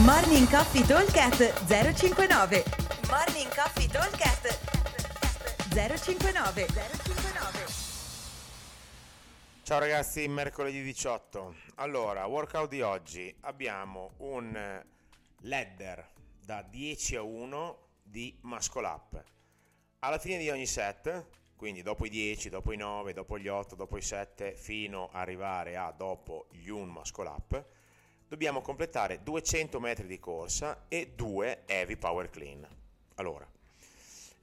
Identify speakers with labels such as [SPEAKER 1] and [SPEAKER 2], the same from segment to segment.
[SPEAKER 1] Morning Coffee Talkcast 059 Morning Coffee Talkcast 059 059
[SPEAKER 2] Ciao ragazzi, mercoledì 18. Allora, workout di oggi abbiamo un ladder da 10 a 1 di muscle up. Alla fine di ogni set, quindi dopo i 10, dopo i 9, dopo gli 8, dopo i 7, fino ad arrivare a dopo gli 1 muscle up, dobbiamo completare 200 metri di corsa e 2 heavy power clean. Allora,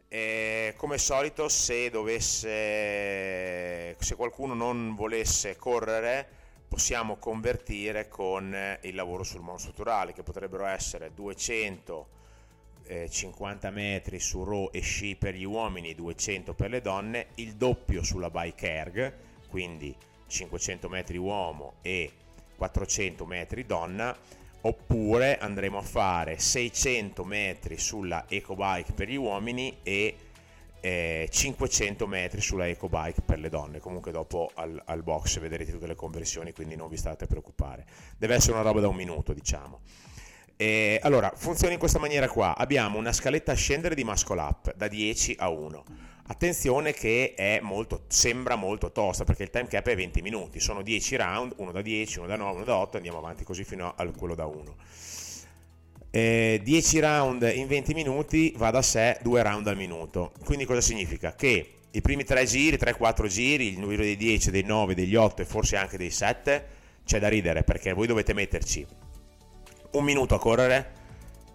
[SPEAKER 2] eh, come solito, se dovesse, se qualcuno non volesse correre, possiamo convertire con il lavoro sul monostrutturale, che potrebbero essere 250 metri su row e sci per gli uomini, 200 per le donne, il doppio sulla bike erg, quindi 500 metri uomo e 400 metri donna oppure andremo a fare 600 metri sulla ecobike per gli uomini e eh, 500 metri sulla ecobike per le donne. Comunque dopo al, al, box vedrete tutte le conversioni quindi non vi state a preoccupare. Deve essere una roba da un minuto diciamo. E, allora funziona in questa maniera qua. Abbiamo una scaletta a scendere di muscle up da 10 a 1 Attenzione che molto, sembra molto tosta perché il time cap è 20 minuti, sono 10 round, uno da 10, uno da 9, uno da 8, andiamo avanti così fino a quello da 1. Eh, 10 round in 20 minuti va da sé 2 round al minuto. Quindi cosa significa? Che i primi 3 giri, 3-4 giri, il numero dei 10, dei 9, degli 8 e forse anche dei 7, c'è da ridere perché voi dovete metterci un minuto a correre,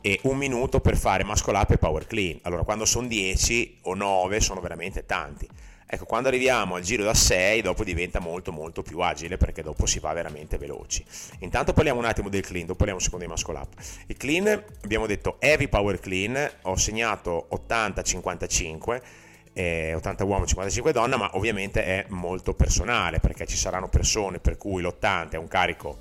[SPEAKER 2] e un minuto per fare muscle up e power clean. Allora, quando sono 10 o 9 sono veramente tanti. Ecco, quando arriviamo al giro da 6, dopo diventa molto molto più agile perché dopo si va veramente veloci. Intanto parliamo un attimo del clean, dopo parliamo secondo i muscle up. Il clean, abbiamo detto heavy power clean, ho segnato 80-55, eh, 80 uomo, 55 donna, ma ovviamente è molto personale perché ci saranno persone per cui l'80 è un carico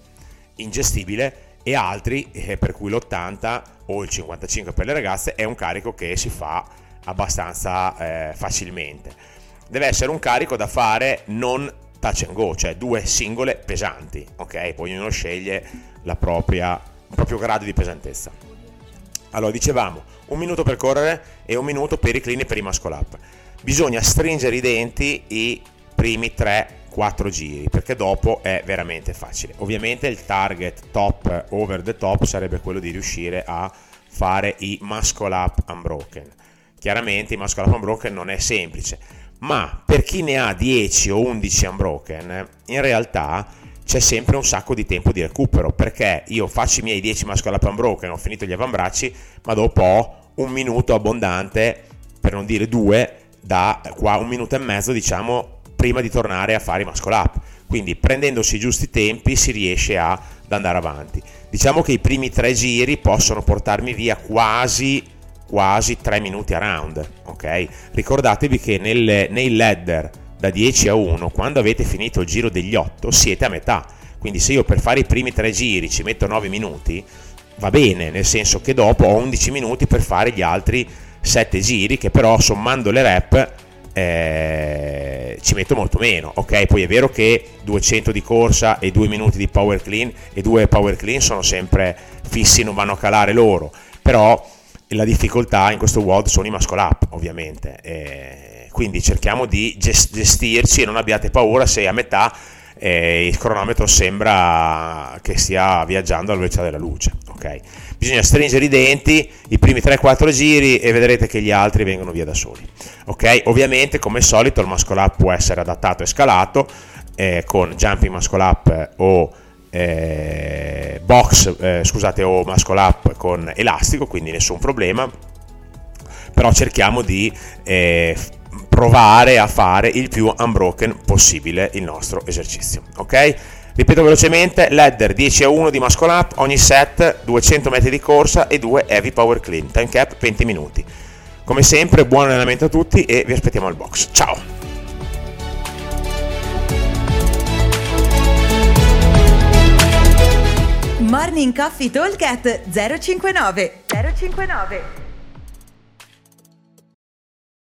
[SPEAKER 2] ingestibile e altri eh, per cui l'80 o il 55 per le ragazze è un carico che si fa abbastanza eh, facilmente. Deve essere un carico da fare non touch and go, cioè due singole pesanti, ok? Poi ognuno sceglie propria, il proprio grado di pesantezza. Allora, dicevamo, un minuto per correre e un minuto per i clean e per i muscle up. Bisogna stringere i denti i primi tre 4 giri perché dopo è veramente facile. Ovviamente il target top over the top sarebbe quello di riuscire a fare i muscle up unbroken. Chiaramente i muscle up unbroken non è semplice ma per chi ne ha 10 o 11 unbroken in realtà c'è sempre un sacco di tempo di recupero perché io faccio i miei 10 muscle up unbroken ho finito gli avambracci ma dopo ho un minuto abbondante per non dire due da qua un minuto e mezzo diciamo prima di tornare a fare i muscle up. Quindi prendendosi i giusti tempi si riesce ad andare avanti. Diciamo che i primi tre giri possono portarmi via quasi quasi 3 minuti a round, ok? Ricordatevi che nel, nei ladder da 10 a 1, quando avete finito il giro degli 8, siete a metà. Quindi se io per fare i primi tre giri ci metto 9 minuti, va bene, nel senso che dopo ho 11 minuti per fare gli altri 7 giri, che però sommando le rep eh, ci metto molto meno. Ok, poi è vero che 200 di corsa e 2 minuti di power clean e 2 power clean sono sempre fissi, non vanno a calare loro, però la difficoltà in questo WOD sono i muscle up, ovviamente. Eh, quindi cerchiamo di gestirci e non abbiate paura se a metà eh, il cronometro sembra che stia viaggiando alla velocità della luce. Okay? Bisogna stringere i denti i primi 3-4 giri e vedrete che gli altri vengono via da soli. Okay? Ovviamente, come al solito, il muscle up può essere adattato e scalato eh, con jumping muscle up o eh, box, eh, scusate, o muscle up con elastico, quindi nessun problema. Però cerchiamo di eh, provare a fare il più unbroken possibile il nostro esercizio. Ok? Ripeto velocemente, ladder 10 a 1 di up, ogni set 200 metri di corsa e 2 heavy power clean, time cap 20 minuti. Come sempre buon allenamento a tutti e vi aspettiamo al box. Ciao!
[SPEAKER 1] Morning Coffee Talk 059 059